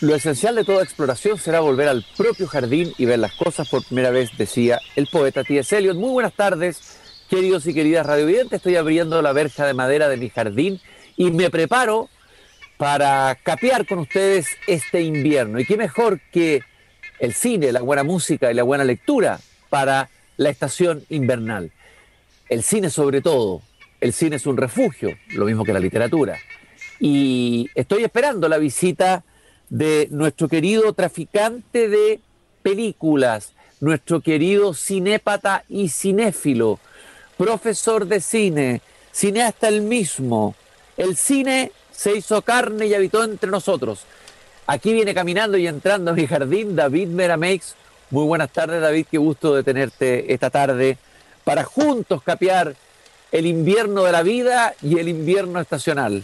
Lo esencial de toda exploración será volver al propio jardín y ver las cosas por primera vez, decía el poeta T.S. Eliot. Muy buenas tardes, queridos y queridas radiovidentes. Estoy abriendo la verja de madera de mi jardín y me preparo para capear con ustedes este invierno. Y qué mejor que el cine, la buena música y la buena lectura para la estación invernal. El cine sobre todo. El cine es un refugio, lo mismo que la literatura. Y estoy esperando la visita de nuestro querido traficante de películas, nuestro querido cinépata y cinéfilo, profesor de cine, cineasta el mismo. El cine se hizo carne y habitó entre nosotros. Aquí viene caminando y entrando a mi jardín David Merameix. Muy buenas tardes, David. Qué gusto de tenerte esta tarde para juntos capear el invierno de la vida y el invierno estacional.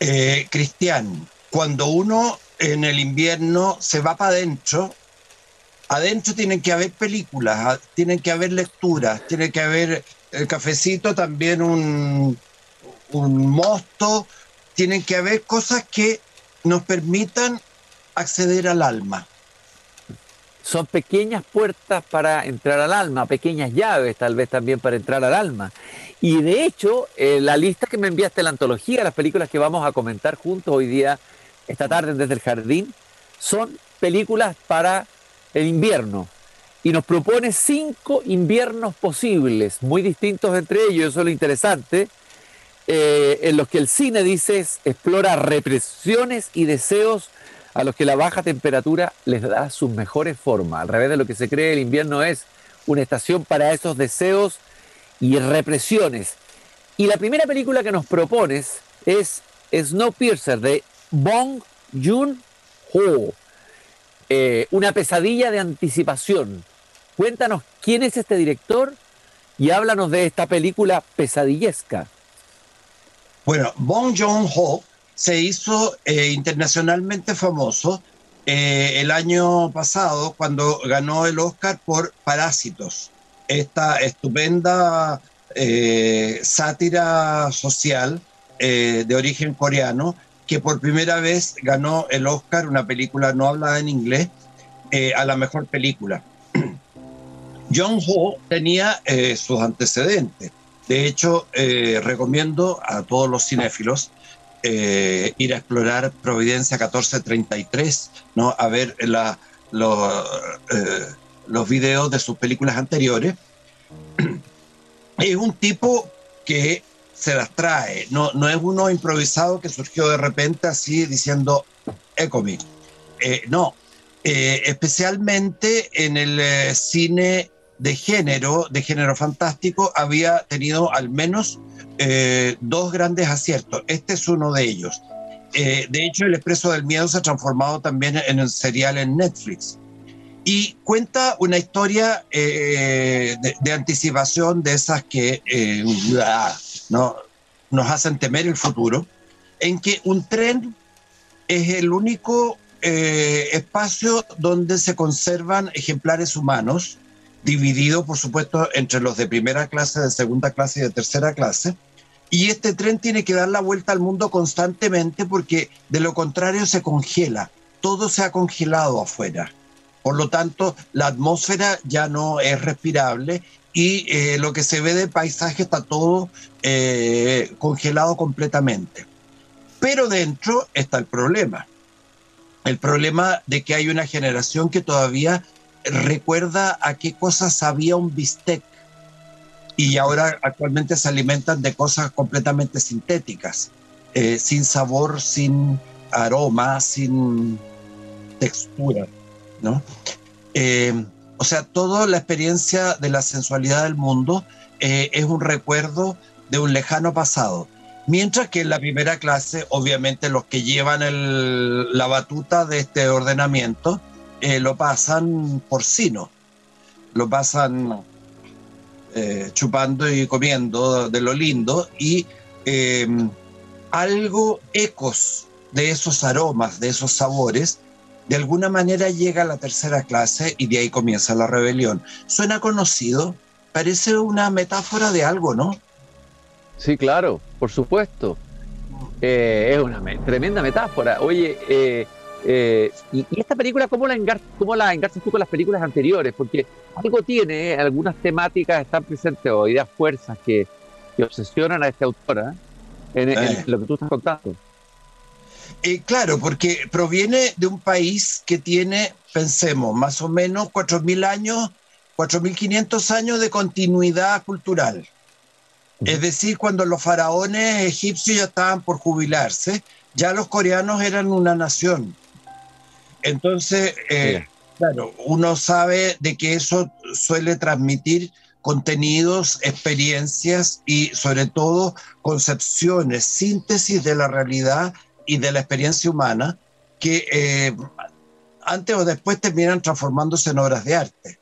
Eh, Cristian, cuando uno en el invierno se va para adentro, adentro tienen que haber películas, ah, tienen que haber lecturas, tiene que haber el cafecito, también un, un mosto, tienen que haber cosas que nos permitan acceder al alma. Son pequeñas puertas para entrar al alma, pequeñas llaves tal vez también para entrar al alma. Y de hecho, eh, la lista que me enviaste, la antología, las películas que vamos a comentar juntos hoy día, esta tarde desde el jardín, son películas para el invierno. Y nos propone cinco inviernos posibles, muy distintos entre ellos, eso es lo interesante, eh, en los que el cine, dices, explora represiones y deseos a los que la baja temperatura les da sus mejores formas. Al revés de lo que se cree, el invierno es una estación para esos deseos y represiones. Y la primera película que nos propones es Snowpiercer de Bong Joon-ho. Eh, una pesadilla de anticipación. Cuéntanos quién es este director y háblanos de esta película pesadillesca. Bueno, Bong Joon-ho se hizo eh, internacionalmente famoso eh, el año pasado cuando ganó el Oscar por Parásitos esta estupenda eh, sátira social eh, de origen coreano que por primera vez ganó el Oscar, una película no hablada en inglés, eh, a la mejor película. Jong Ho tenía sus antecedentes. De hecho, recomiendo a todos los cinéfilos ir a explorar Providencia 1433, ¿no? a ver la, los los videos de sus películas anteriores, es un tipo que se las trae, no, no es uno improvisado que surgió de repente así diciendo, Ecomi. Eh, no, eh, especialmente en el eh, cine de género, de género fantástico, había tenido al menos dos grandes aciertos. Este es uno de ellos. de hecho, El Expreso del Miedo se ha transformado también en un serial en Netflix y cuenta una historia eh, de, anticipación de esas que eh, no, nos hacen temer el futuro, en que un tren es el único eh, espacio donde se conservan ejemplares humanos, dividido por supuesto entre los de primera clase, de segunda clase y de tercera clase. Y este tren tiene que dar la vuelta al mundo constantemente porque de lo contrario se congela. Todo se ha congelado afuera por lo tanto, la atmósfera ya no es respirable y eh, lo que se ve de paisaje está todo eh, congelado completamente. Pero dentro está el problema. El problema de que hay una generación que todavía recuerda a qué cosas sabía un bistec y ahora actualmente se alimentan de cosas completamente sintéticas, eh, sin sabor, sin aroma, sin textura. ¿No? Eh, o sea, toda la experiencia de la sensualidad del mundo eh, es un recuerdo de un lejano pasado. Mientras que en la primera clase, obviamente los que llevan la batuta de este ordenamiento eh, lo pasan porcino, lo pasan chupando y comiendo de lo lindo y algo ecos de esos aromas, de esos sabores, de alguna manera llega a la tercera clase y de ahí comienza la rebelión. ¿Suena conocido? Parece una metáfora de algo, ¿no? Sí, claro, por supuesto. es una tremenda metáfora. Oye, y, esta película, ¿cómo la, ¿cómo la engarzas tú con las películas anteriores? Porque algo tiene, algunas temáticas están presentes o ideas fuerzas que, que obsesionan a esta autora en, lo que tú estás contando. Eh, claro, porque proviene de un país que tiene, pensemos, más o menos 4.000 años, 4.500 años de continuidad cultural. Es decir, cuando los faraones egipcios ya estaban por jubilarse, ya los coreanos eran una nación. Entonces, eh, claro, uno sabe de que eso suele transmitir contenidos, experiencias y sobre todo concepciones, síntesis de la realidad y de la experiencia humana que eh, antes o después terminan transformándose en obras de arte.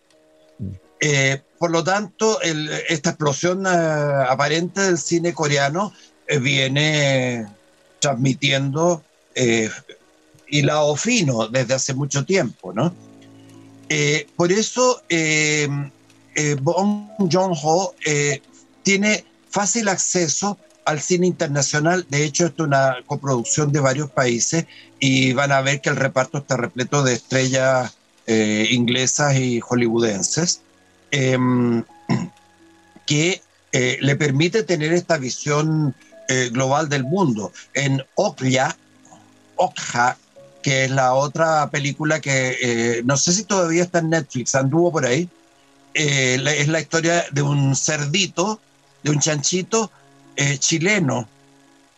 Eh, por lo tanto, esta explosión eh, aparente del cine coreano viene transmitiendo hilado fino desde hace mucho tiempo, ¿no? por eso, Bong Joon-ho tiene fácil acceso al cine internacional. De hecho, esto es una coproducción de varios países y van a ver que el reparto está repleto de estrellas eh, inglesas y hollywoodenses, em, que eh, le permite tener esta visión eh, global del mundo. En Okja, Okja, que es la otra película que no sé si todavía está en Netflix, anduvo por ahí, es la historia de un cerdito, de un chanchito eh, chileno,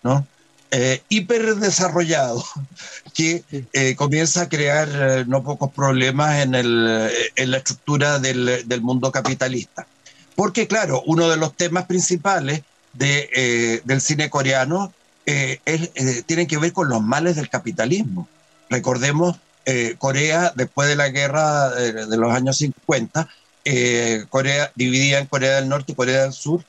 ¿no? Eh, hiper desarrollado, que eh, comienza a crear no pocos problemas en, el, en la estructura del, del, mundo capitalista. Porque, claro, uno de los temas principales de, del cine coreano es, tiene que ver con los males del capitalismo. Recordemos, Corea, después de la guerra de, de los años 50, Corea dividida en Corea del Norte y Corea del Sur,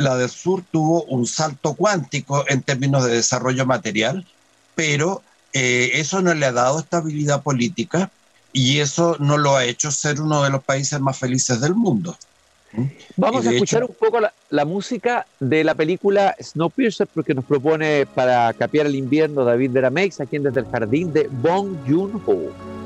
la del sur tuvo un salto cuántico en términos de desarrollo material, pero eh, eso no le ha dado estabilidad política y eso no lo ha hecho ser uno de los países más felices del mundo. ¿Mm? Vamos a escuchar un poco la, música de la película Snowpiercer porque nos propone para capear el invierno David Veramex aquí en Desde el Jardín de Bong Joon-ho.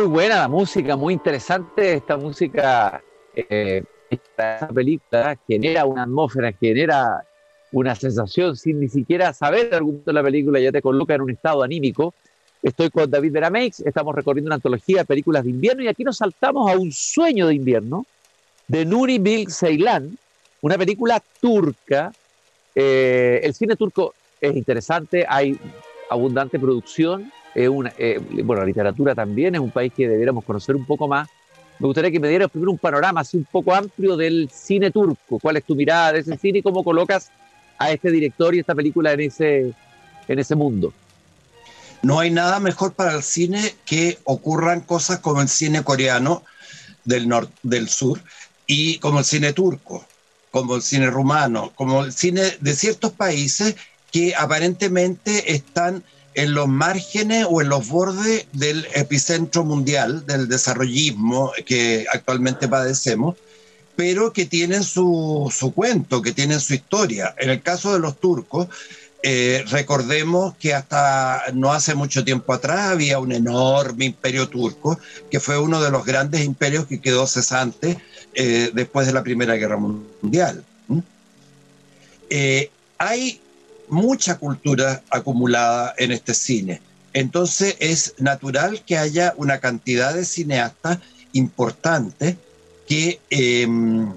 Muy buena la música, muy interesante esta música. Eh, esta película genera una atmósfera, genera una sensación sin ni siquiera saber algún argumento de la película, ya te coloca en un estado anímico. Estoy con David Verameix, estamos recorriendo una antología de películas de invierno y aquí nos saltamos a un sueño de invierno de Nuri Bilge Ceylan, una película turca. Eh, el cine turco es interesante, hay abundante producción, una, eh, bueno, la literatura también es un país que debiéramos conocer un poco más. Me gustaría que me dieras primero un panorama así un poco amplio del cine turco. ¿Cuál es tu mirada de ese cine y cómo colocas a este director y esta película en ese, en ese mundo? No hay nada mejor para el cine que ocurran cosas como el cine coreano del, norte, del sur y como el cine turco, como el cine rumano, como el cine de ciertos países que aparentemente están en los márgenes o en los bordes del epicentro mundial del desarrollismo que actualmente padecemos, pero que tienen su, su cuento, que tienen su historia. En el caso de los turcos, eh, recordemos que hasta no hace mucho tiempo atrás había un enorme imperio turco, que fue uno de los grandes imperios que quedó cesante eh, después de la Primera Guerra Mundial. Eh, hay mucha cultura acumulada en este cine. Entonces es natural que haya una cantidad de cineastas importantes que em,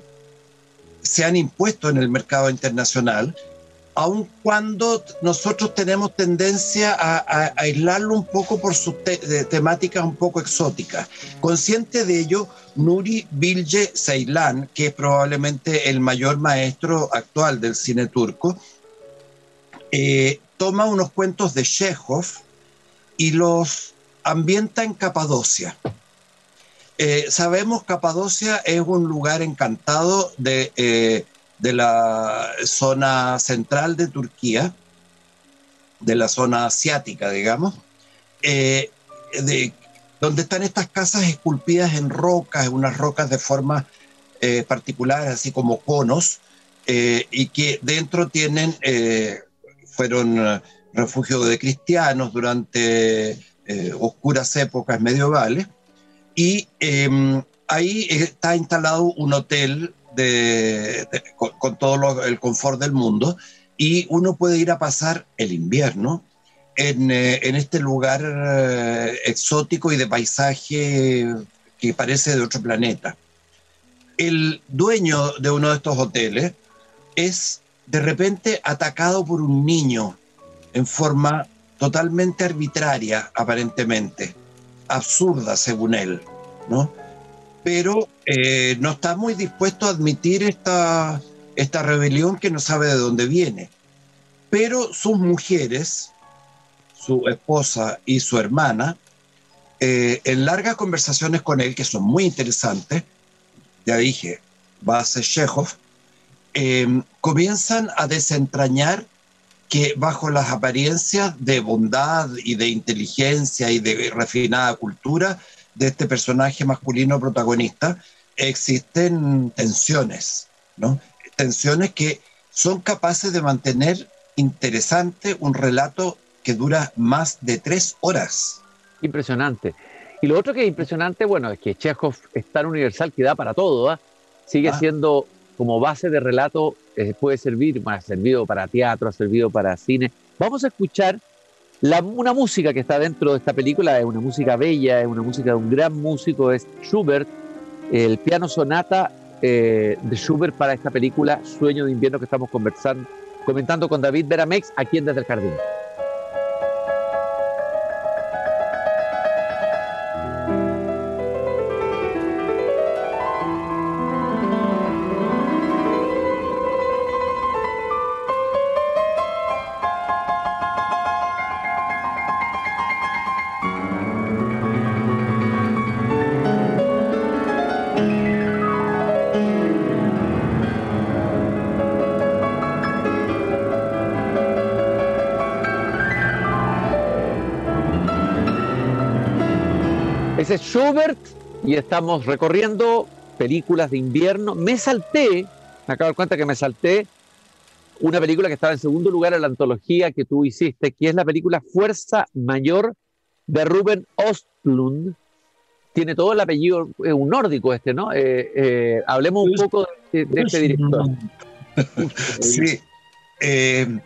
se han impuesto en el mercado internacional aun cuando nosotros tenemos tendencia a, aislarlo un poco por sus temáticas un poco exóticas. Consciente de ello, Nuri Bilge Ceylan, que es probablemente el mayor maestro actual del cine turco, eh, toma unos cuentos de Chekhov y los ambienta en Capadocia. Eh, sabemos Capadocia es un lugar encantado de eh, de la zona central de Turquía, de la zona asiática, digamos, eh, de, donde están estas casas esculpidas en rocas, unas rocas de forma eh, particular, así como conos, y que dentro tienen, fueron refugio de cristianos durante oscuras épocas medievales, y em, ahí está instalado un hotel con, todo el confort del mundo y uno puede ir a pasar el invierno en, eh, este lugar eh, exótico y de paisaje que parece de otro planeta. El dueño de uno de estos hoteles es de repente atacado por un niño en forma totalmente arbitraria, aparentemente, absurda según él, ¿no? pero eh, no está muy dispuesto a admitir esta, esta rebelión que no sabe de dónde viene. Pero sus mujeres, su esposa y su hermana, eh, en largas conversaciones con él, que son muy interesantes, ya dije, base Chekhov, eh, comienzan a desentrañar que bajo las apariencias de bondad y de inteligencia y de refinada cultura, de este personaje masculino protagonista, existen tensiones, ¿no? Tensiones que son capaces de mantener interesante un relato que dura más de tres horas. Impresionante. Y lo otro que es impresionante, bueno, es que Chekhov es tan universal que da para todo, ¿ah? sigue ah. siendo como base de relato, eh, puede servir, ha servido para teatro, ha servido para cine. Vamos a escuchar una música que está dentro de esta película es una música bella, es una música de un gran músico, es Schubert, el piano sonata eh, de Schubert para esta película Sueño de invierno que estamos conversando, comentando con David Beramex aquí en Desde el Jardín. Ese es Schubert y estamos recorriendo películas de invierno. Me salté, me acabo de dar cuenta que me salté una película que estaba en segundo lugar en la antología que tú hiciste, que es la película Fuerza Mayor de Ruben Ostlund. Tiene todo el apellido, es un nórdico este, ¿no? Eh, eh, hablemos un poco de, este director. Sí. Eh,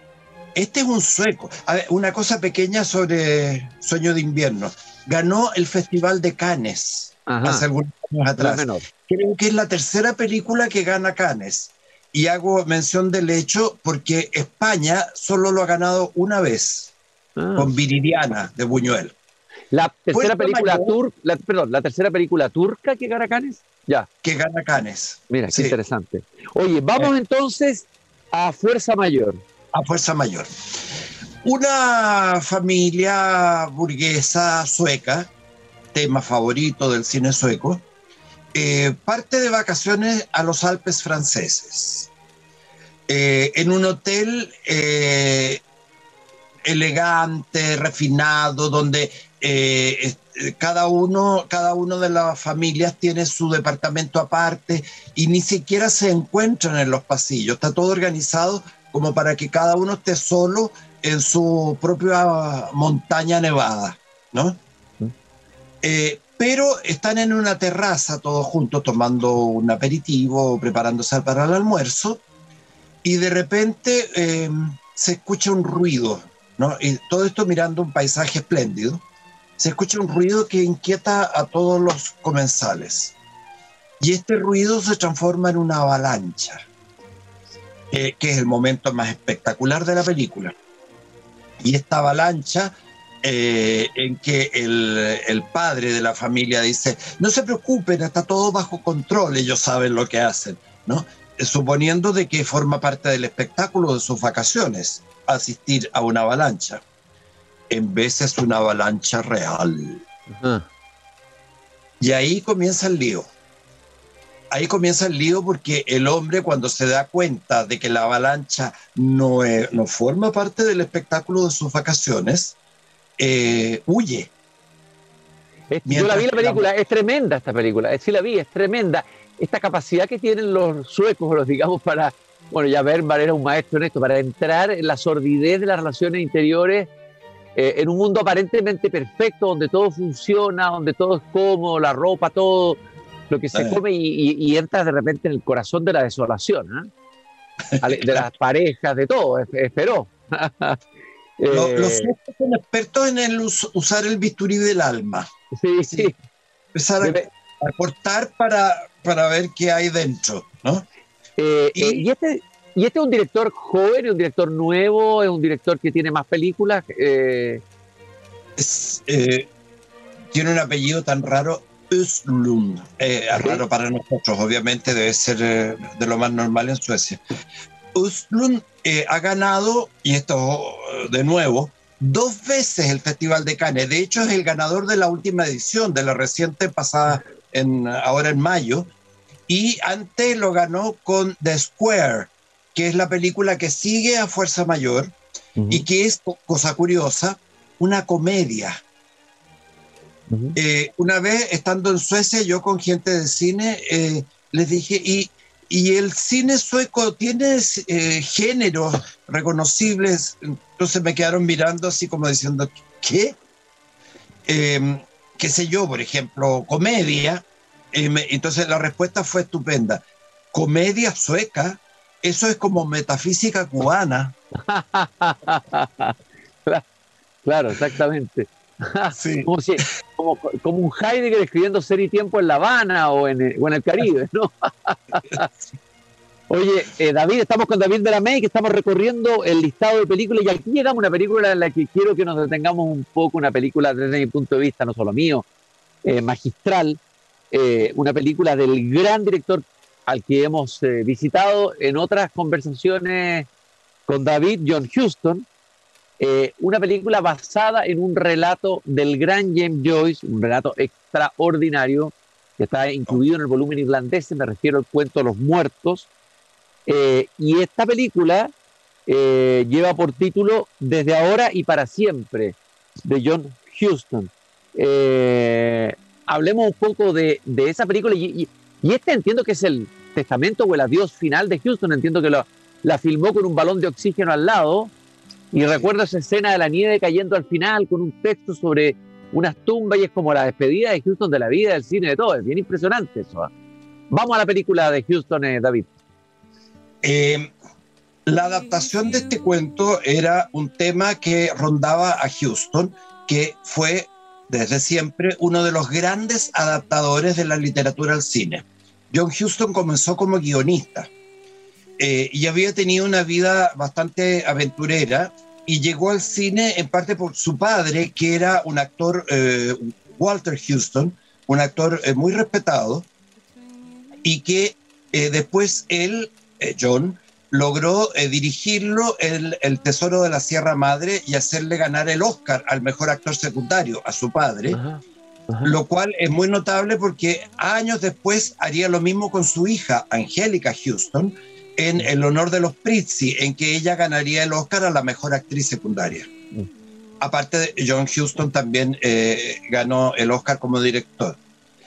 este es un sueco. A ver, una cosa pequeña sobre Sueño de Invierno ganó el Festival de Cannes hace algunos años atrás. Creo que es la tercera película que gana Cannes. Y hago mención del hecho porque España solo lo ha ganado una vez, ah. con Viridiana de Buñuel. La tercera película turca, perdón, la tercera película turca que gana Cannes, ya. Que gana Cannes. Mira, qué interesante. Oye, vamos eh. entonces a Fuerza Mayor. A Fuerza Mayor. Una familia burguesa sueca, tema favorito del cine sueco, eh, parte de vacaciones a los Alpes franceses. Eh, en un hotel eh, elegante, refinado, donde cada, uno, cada uno de las familias tiene su departamento aparte y ni siquiera se encuentran en los pasillos. Está todo organizado como para que cada uno esté solo en su propia montaña nevada, ¿no? Eh, pero están en una terraza todos juntos tomando un aperitivo, preparándose para el almuerzo, y de repente eh, se escucha un ruido, ¿no? Y todo esto mirando un paisaje espléndido, se escucha un ruido que inquieta a todos los comensales. Y este ruido se transforma en una avalancha. que es el momento más espectacular de la película. Y esta avalancha eh, en que el, padre de la familia dice, no se preocupen, está todo bajo control, ellos saben lo que hacen, ¿no? Suponiendo de que forma parte del espectáculo de sus vacaciones, asistir a una avalancha. En vez es una avalancha real. Y ahí comienza el lío. Ahí comienza el lío porque el hombre cuando se da cuenta de que la avalancha no, no forma parte del espectáculo de sus vacaciones, eh, huye. yo la vi la película, es tremenda esta película, sí la vi, es tremenda. Esta capacidad que tienen los suecos, los digamos, para, bueno, ya ver, era un maestro en esto, para entrar en la sordidez de las relaciones interiores eh, en un mundo aparentemente perfecto, donde todo funciona, donde todo es cómodo, la ropa, todo lo que se eh. come y, entra de repente en el corazón de la desolación, de las parejas, de todo, esperó. Los, eh, son expertos en el usar el bisturí del alma. Sí, sí. Empezar a, cortar para, para ver qué hay dentro, ¿no? Eh, y, eh, y, este, ¿Y este es un director joven, es un director nuevo, es un director que tiene más películas? tiene un apellido tan raro, Uslund. Es raro para nosotros, obviamente debe ser de lo más normal en Suecia. Uslund eh, ha ganado, y esto de nuevo, dos veces el Festival de Cannes. De hecho, es el ganador de la última edición, de la reciente pasada, en, ahora en mayo. Y antes lo ganó con The Square, que es la película que sigue a Fuerza Mayor y que es, cosa curiosa, una comedia. Eh, una vez estando en Suecia, yo con gente de cine eh, les dije, ¿y y el cine sueco tiene eh, géneros reconocibles, entonces me quedaron mirando así como diciendo, ¿qué? Em, qué sé yo, por ejemplo, comedia. entonces la respuesta fue estupenda. Comedia sueca, eso es como metafísica cubana. claro, exactamente. como, si, como, un Heidegger escribiendo Ser y Tiempo en La Habana o en, o en el Caribe, ¿no? Oye, eh, David, estamos con David de la May, que estamos recorriendo el listado de películas y aquí llegamos a una película en la que quiero que nos detengamos un poco, una película desde mi punto de vista, no solo mío, eh, magistral, eh, una película del gran director al que hemos visitado en otras conversaciones con David, John Huston, eh, una película basada en un relato del gran James Joyce, un relato extraordinario que está incluido en el volumen irlandés, me refiero al cuento Los Muertos. Eh, y esta película eh, lleva por título Desde ahora y para siempre, de John Huston. hablemos un poco de, esa película y, este entiendo que es el testamento o el adiós final de Houston, entiendo que la filmó con un balón de oxígeno al lado y recuerdo esa escena de la nieve cayendo al final con un texto sobre unas tumbas y es como la despedida de Houston de la vida, del cine, de todo. Es bien impresionante eso. ¿ah? Vamos a la película de Houston, eh, David. Eh, la adaptación de este cuento era un tema que rondaba a Houston, que fue desde siempre uno de los grandes adaptadores de la literatura al cine. John Houston comenzó como guionista eh, y había tenido una vida bastante aventurera y llegó al cine en parte por su padre, que era un actor, eh, Walter Houston, un actor eh, muy respetado, y que después él, John, logró dirigirlo el, el, Tesoro de la Sierra Madre y hacerle ganar el Oscar al mejor actor secundario a su padre. Lo cual es muy notable porque años después haría lo mismo con su hija, Angélica Houston, en El honor de los Prizzi, en que ella ganaría el Oscar a la mejor actriz secundaria. Mm. Aparte, de John Huston también eh, ganó el Oscar como director.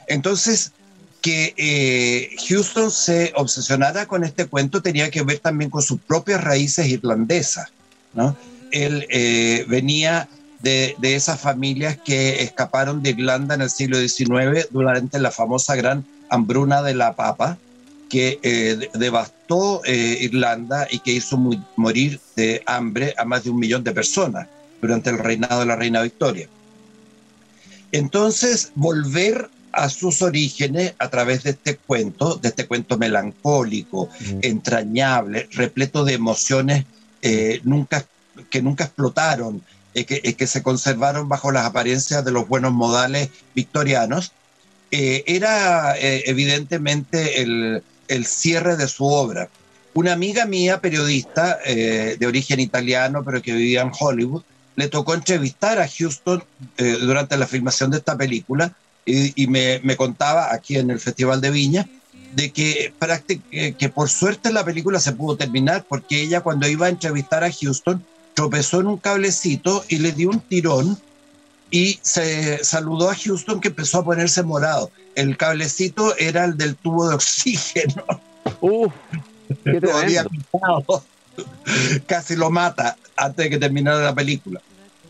Entonces, que eh, Houston se obsesionara con este cuento tenía que ver también con sus propias raíces irlandesas. ¿no? Él eh, venía de, de, esas familias que escaparon de Irlanda en el siglo XIX durante la famosa gran hambruna de la papa, que eh, devastó eh, Irlanda y que hizo morir de hambre a más de un millón de personas durante el reinado de la reina Victoria. Entonces, volver a sus orígenes a través de este cuento, de este cuento melancólico, entrañable, repleto de emociones eh, nunca, que nunca explotaron, eh, que, eh, que, se conservaron bajo las apariencias de los buenos modales victorianos, era evidentemente el, el, cierre de su obra. Una amiga mía, periodista de origen italiano, pero que vivía en Hollywood, le tocó entrevistar a Houston durante la filmación de esta película y, me, me, contaba aquí en el Festival de Viña de que, que por suerte la película se pudo terminar porque ella cuando iba a entrevistar a Houston tropezó en un cablecito y le dio un tirón y se saludó a Houston que empezó a ponerse morado. El cablecito era el del tubo de oxígeno. Uf, qué lo había Casi lo mata antes de que terminara la película.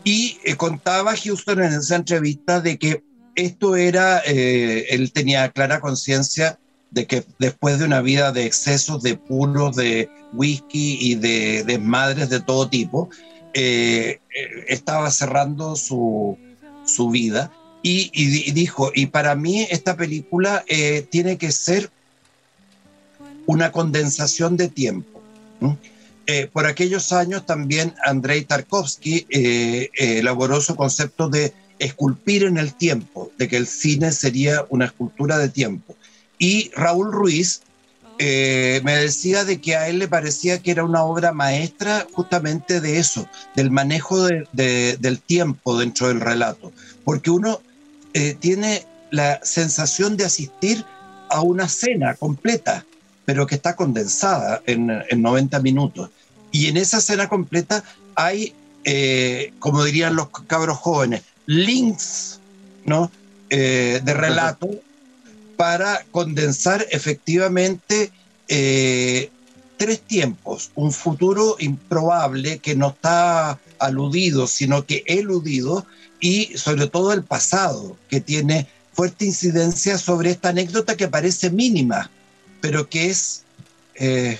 Y eh, contaba Houston en esa entrevista de que esto era, eh, él tenía clara conciencia de que después de una vida de excesos de puros, de whisky y de desmadres de todo tipo, eh, eh, estaba cerrando su, su vida y, dijo, y para mí esta película tiene que ser una condensación de tiempo. por aquellos años también Andrei Tarkovsky elaboró su concepto de esculpir en el tiempo, de que el cine sería una escultura de tiempo. Y Raúl Ruiz eh, me decía de que a él le parecía que era una obra maestra justamente de eso, del manejo del tiempo dentro del relato, porque uno eh, tiene la sensación de asistir a una cena completa, pero que está condensada en, 90 minutos. Y en esa cena completa hay, eh, como dirían los cabros jóvenes, links ¿no? Eh, de relato para condensar efectivamente tres tiempos, un futuro improbable que no está aludido, sino que eludido, y sobre todo el pasado, que tiene fuerte incidencia sobre esta anécdota que parece mínima, pero que es eh,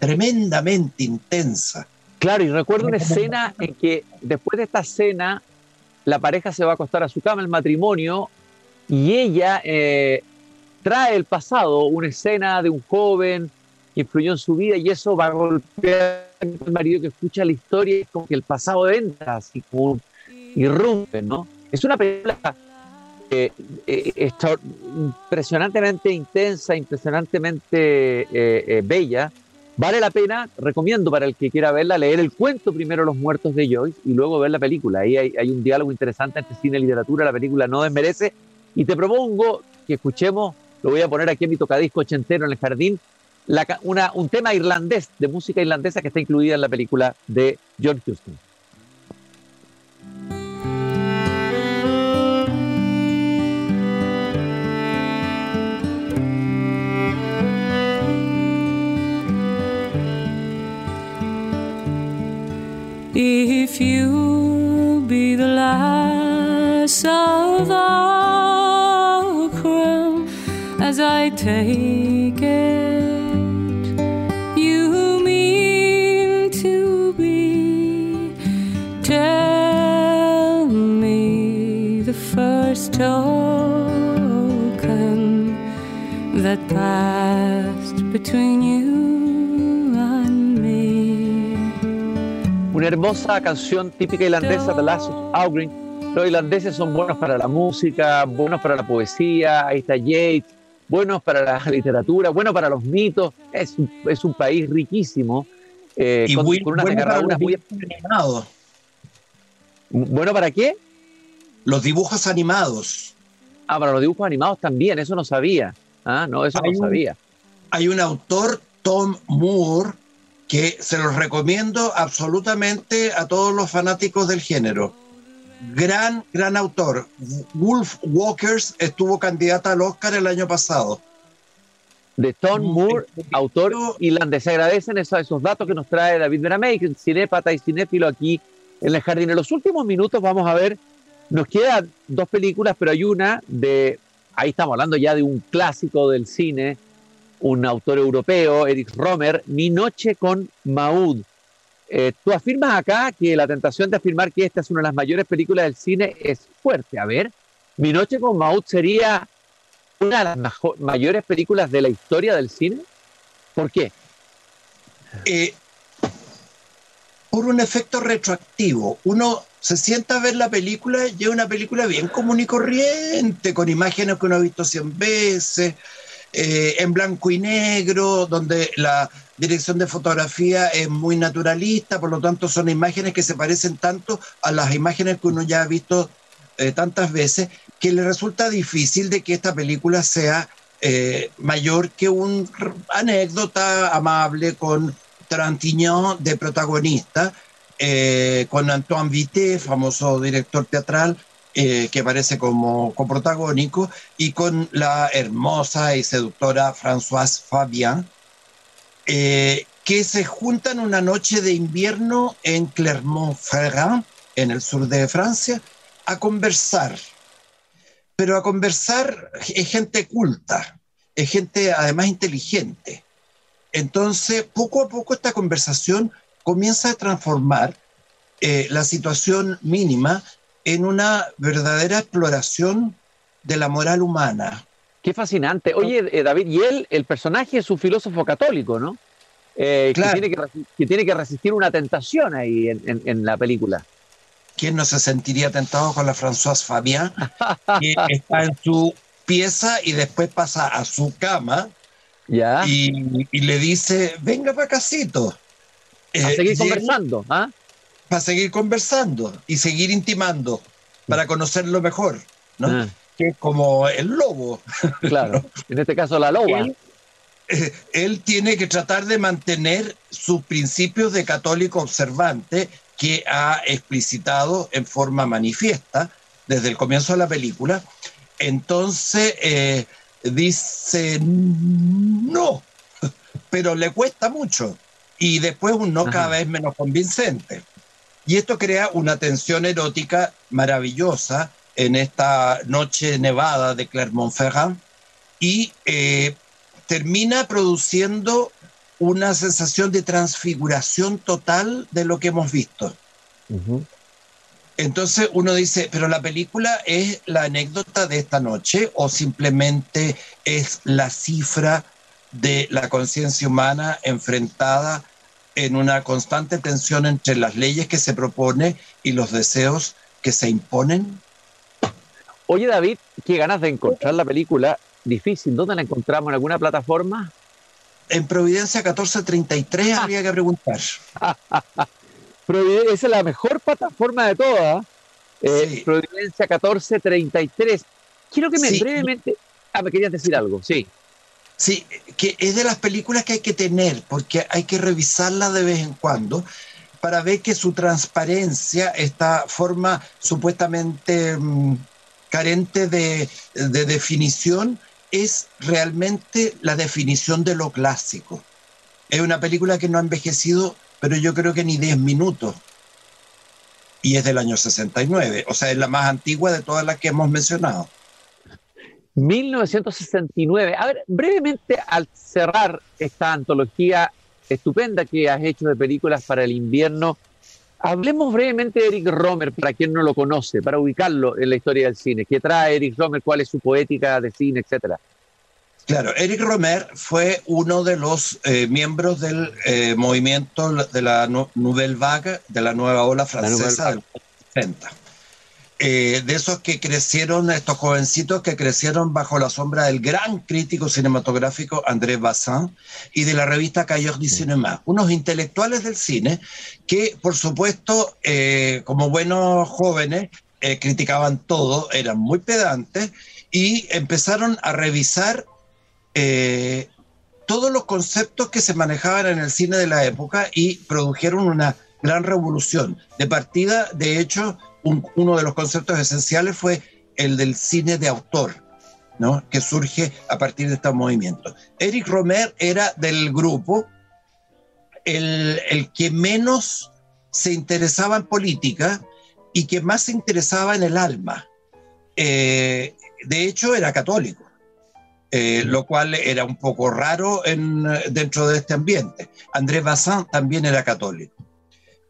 tremendamente intensa. Claro, y recuerdo una escena en que después de esta escena la pareja se va a acostar a su cama, el matrimonio, y ella eh, trae el pasado, una escena de un joven que influyó en su vida, y eso va a golpear al marido que escucha la historia, y como que el pasado entra, así como irrumpe, ¿no? Es una película eh, eh, impresionantemente intensa, impresionantemente bella, Vale la pena, recomiendo para el que quiera verla, leer el cuento primero Los Muertos de Joyce y luego ver la película. Ahí hay, un diálogo interesante entre cine y literatura, la película no desmerece. Y te propongo que escuchemos, lo voy a poner aquí en mi tocadisco ochentero en el jardín, un tema irlandés, de música irlandesa que está incluida en la película de John Huston. Una hermosa canción típica irlandesa, Last of Augreen. Los irlandeses son buenos para la música, buenos para la poesía, ahí está Yates, buenos para la literatura, buenos para los mitos. Es, es un país riquísimo. Eh, y con, muy, con bueno para los muy... animados. ¿Bueno para qué? Los dibujos animados. Ah, para los dibujos animados también, eso no sabía. Ah, no, eso no sabía. Hay un autor, Tom Moore, que se los recomiendo absolutamente a todos los fanáticos del género. Gran, gran autor. Wolf Walkers estuvo candidata al Oscar el año pasado. De Tom Moore, autor irlandés. Se agradecen esos, esos datos que nos trae David Beramey, cinépata y cinéfilo aquí en el jardín. En los últimos minutos vamos a ver, nos quedan dos películas, pero hay una de, ahí estamos hablando ya de un clásico del cine, un autor europeo, Eric Romer, Mi noche con Maud. Eh, tú afirmas acá que la tentación de afirmar que esta es una de las mayores películas del cine es fuerte. A ver, Mi noche con Maud sería una de las mayores películas de la historia del cine? ¿Por qué? Eh, por un efecto retroactivo. Uno se sienta a ver la película y es una película bien común y corriente, con imágenes que uno ha visto cien veces, eh, en blanco y negro, donde la dirección de fotografía es muy naturalista, por lo tanto son imágenes que se parecen tanto a las imágenes que uno ya ha visto eh, tantas veces, que le resulta difícil de que esta película sea eh, mayor que una anécdota amable con Trantignon de protagonista, eh, con Antoine Vité, famoso director teatral, eh, que aparece como coprotagónico, y con la hermosa y seductora Françoise Fabian, eh, que se juntan una noche de invierno en Clermont-Ferrand, en el sur de Francia, a conversar. Pero a conversar es gente culta, es gente además inteligente. Entonces, poco a poco esta conversación comienza a transformar eh, la situación mínima en una verdadera exploración de la moral humana. Qué fascinante. Oye, eh, David, y él, el personaje es un filósofo católico, ¿no? Eh, que, tiene que, tiene que, resistir una tentación ahí en, la película. ¿Quién no se sentiría tentado con la Françoise Fabian, que está en su pieza y después pasa a su cama y, le dice, venga para casito. Para seguir eh, conversando. ¿ah? Para seguir conversando y seguir intimando, para conocerlo mejor, ¿no? Ah. Que es como el lobo. Claro, en este caso la loba. Él, tiene que tratar de mantener sus principios de católico observante que ha explicitado en forma manifiesta desde el comienzo de la película. Entonces, eh, dice no, pero le cuesta mucho y después un no cada vez menos convincente. Y esto crea una tensión erótica maravillosa en esta noche nevada de Clermont-Ferrand y eh, termina produciendo una sensación de transfiguración total de lo que hemos visto. Entonces uno dice, pero la película es la anécdota de esta noche o simplemente es la cifra de la conciencia humana enfrentada en una constante tensión entre las leyes que se propone y los deseos que se imponen. Oye David, qué ganas de encontrar la película. Difícil, ¿dónde la encontramos? ¿En alguna plataforma? En Providencia 1433 habría que preguntar. esa es la mejor plataforma de todas. Eh, Providencia 1433. Quiero que me brevemente. Ah, me querías decir algo, sí. Sí, que es de las películas que hay que tener, porque hay que revisarla de vez en cuando para ver que su transparencia, esta forma supuestamente mm, carente de, de definición, es realmente la definición de lo clásico. Es una película que no ha envejecido pero yo creo que ni 10 minutos. Y es del año 69, o sea, es la más antigua de todas las que hemos mencionado. 1969. A ver, brevemente al cerrar esta antología estupenda que has hecho de películas para el invierno, hablemos brevemente de Eric Romer, para quien no lo conoce, para ubicarlo en la historia del cine. ¿Qué trae Eric Romer? ¿Cuál es su poética de cine, etcétera? Claro, Eric Romer fue uno de los eh, miembros del eh, movimiento de la Nouvelle Vague, de la nueva ola francesa del 60. Eh, de esos que crecieron, estos jovencitos que crecieron bajo la sombra del gran crítico cinematográfico André Bazin y de la revista Cahiers du Cinéma, unos intelectuales del cine que, por supuesto, como buenos jóvenes, criticaban todo, eran muy pedantes y empezaron a revisar eh, todos los conceptos que se manejaban en el cine de la época y produjeron una gran revolución. De partida, de hecho, uno de los conceptos esenciales fue el del cine de autor, ¿no? que surge a partir de este movimiento. Eric Romer era del grupo el, el que menos se interesaba en política y que más se interesaba en el alma. Eh, de hecho, era católico. Eh, lo cual era un poco raro en, dentro de este ambiente. André Bazin también era católico.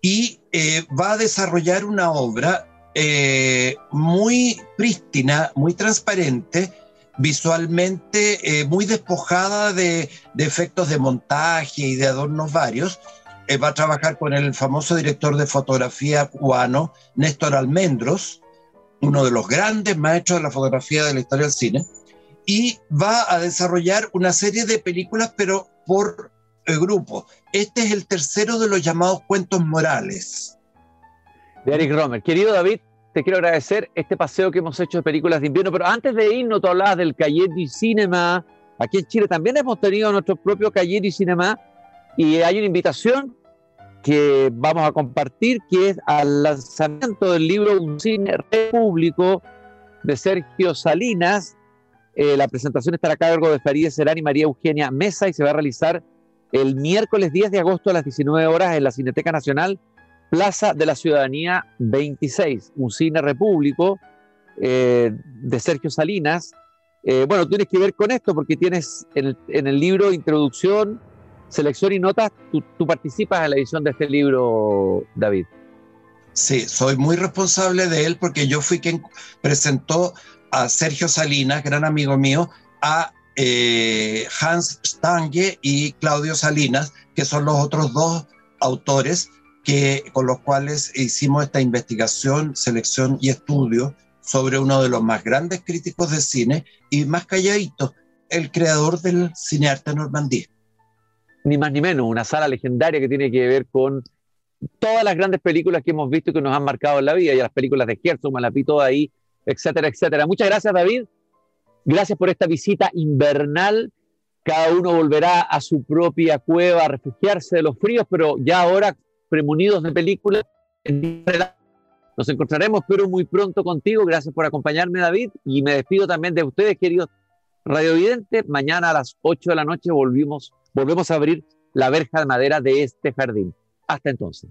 Y eh, va a desarrollar una obra eh, muy prístina, muy transparente, visualmente eh, muy despojada de, efectos de montaje y de adornos varios. Va a trabajar con el famoso director de fotografía cubano, Néstor Almendros, uno de los grandes maestros de la fotografía de la historia del cine, y va a desarrollar una serie de películas, pero por grupo. Este es el tercero de los llamados cuentos morales. De Eric Romer. Querido David, te quiero agradecer este paseo que hemos hecho de películas de invierno, pero antes de irnos, tú hablabas del Cahiers Cinema. Aquí en Chile también hemos tenido nuestro propio Cahiers Cinema y hay una invitación que vamos a compartir, que es al lanzamiento del libro Un cine repúblico de Sergio Salinas. Eh, la presentación estará a cargo de Farideh Serán y María Eugenia Mesa y se va a realizar el miércoles 10 de agosto a las 19 horas en la Cineteca Nacional, Plaza de la Ciudadanía 26, un cine repúblico eh, de Sergio Salinas. Eh, bueno, tienes que ver con esto porque tienes en el, libro Introducción, Selección y Notas, tú, participas en la edición de este libro, David. Sí, soy muy responsable de él porque yo fui quien presentó a Sergio Salinas, gran amigo mío, a eh, Hans Stange y Claudio Salinas, que son los otros dos autores que, con los cuales hicimos esta investigación, selección y estudio sobre uno de los más grandes críticos de cine y más calladito, el creador del cinearte normandí. Ni más ni menos, una sala legendaria que tiene que ver con todas las grandes películas que hemos visto y que nos han marcado en la vida, y las películas de Herzog, Malapí, todo ahí, etcétera, etcétera. Muchas gracias, David. Gracias por esta visita invernal. Cada uno volverá a su propia cueva a refugiarse de los fríos, pero ya ahora premunidos de películas. Nos encontraremos, pero muy pronto contigo. Gracias por acompañarme, David. Y me despido también de ustedes, queridos radiovidentes. Mañana a las 8 de la noche volvimos, volvemos a abrir la verja de madera de este jardín. Hasta entonces.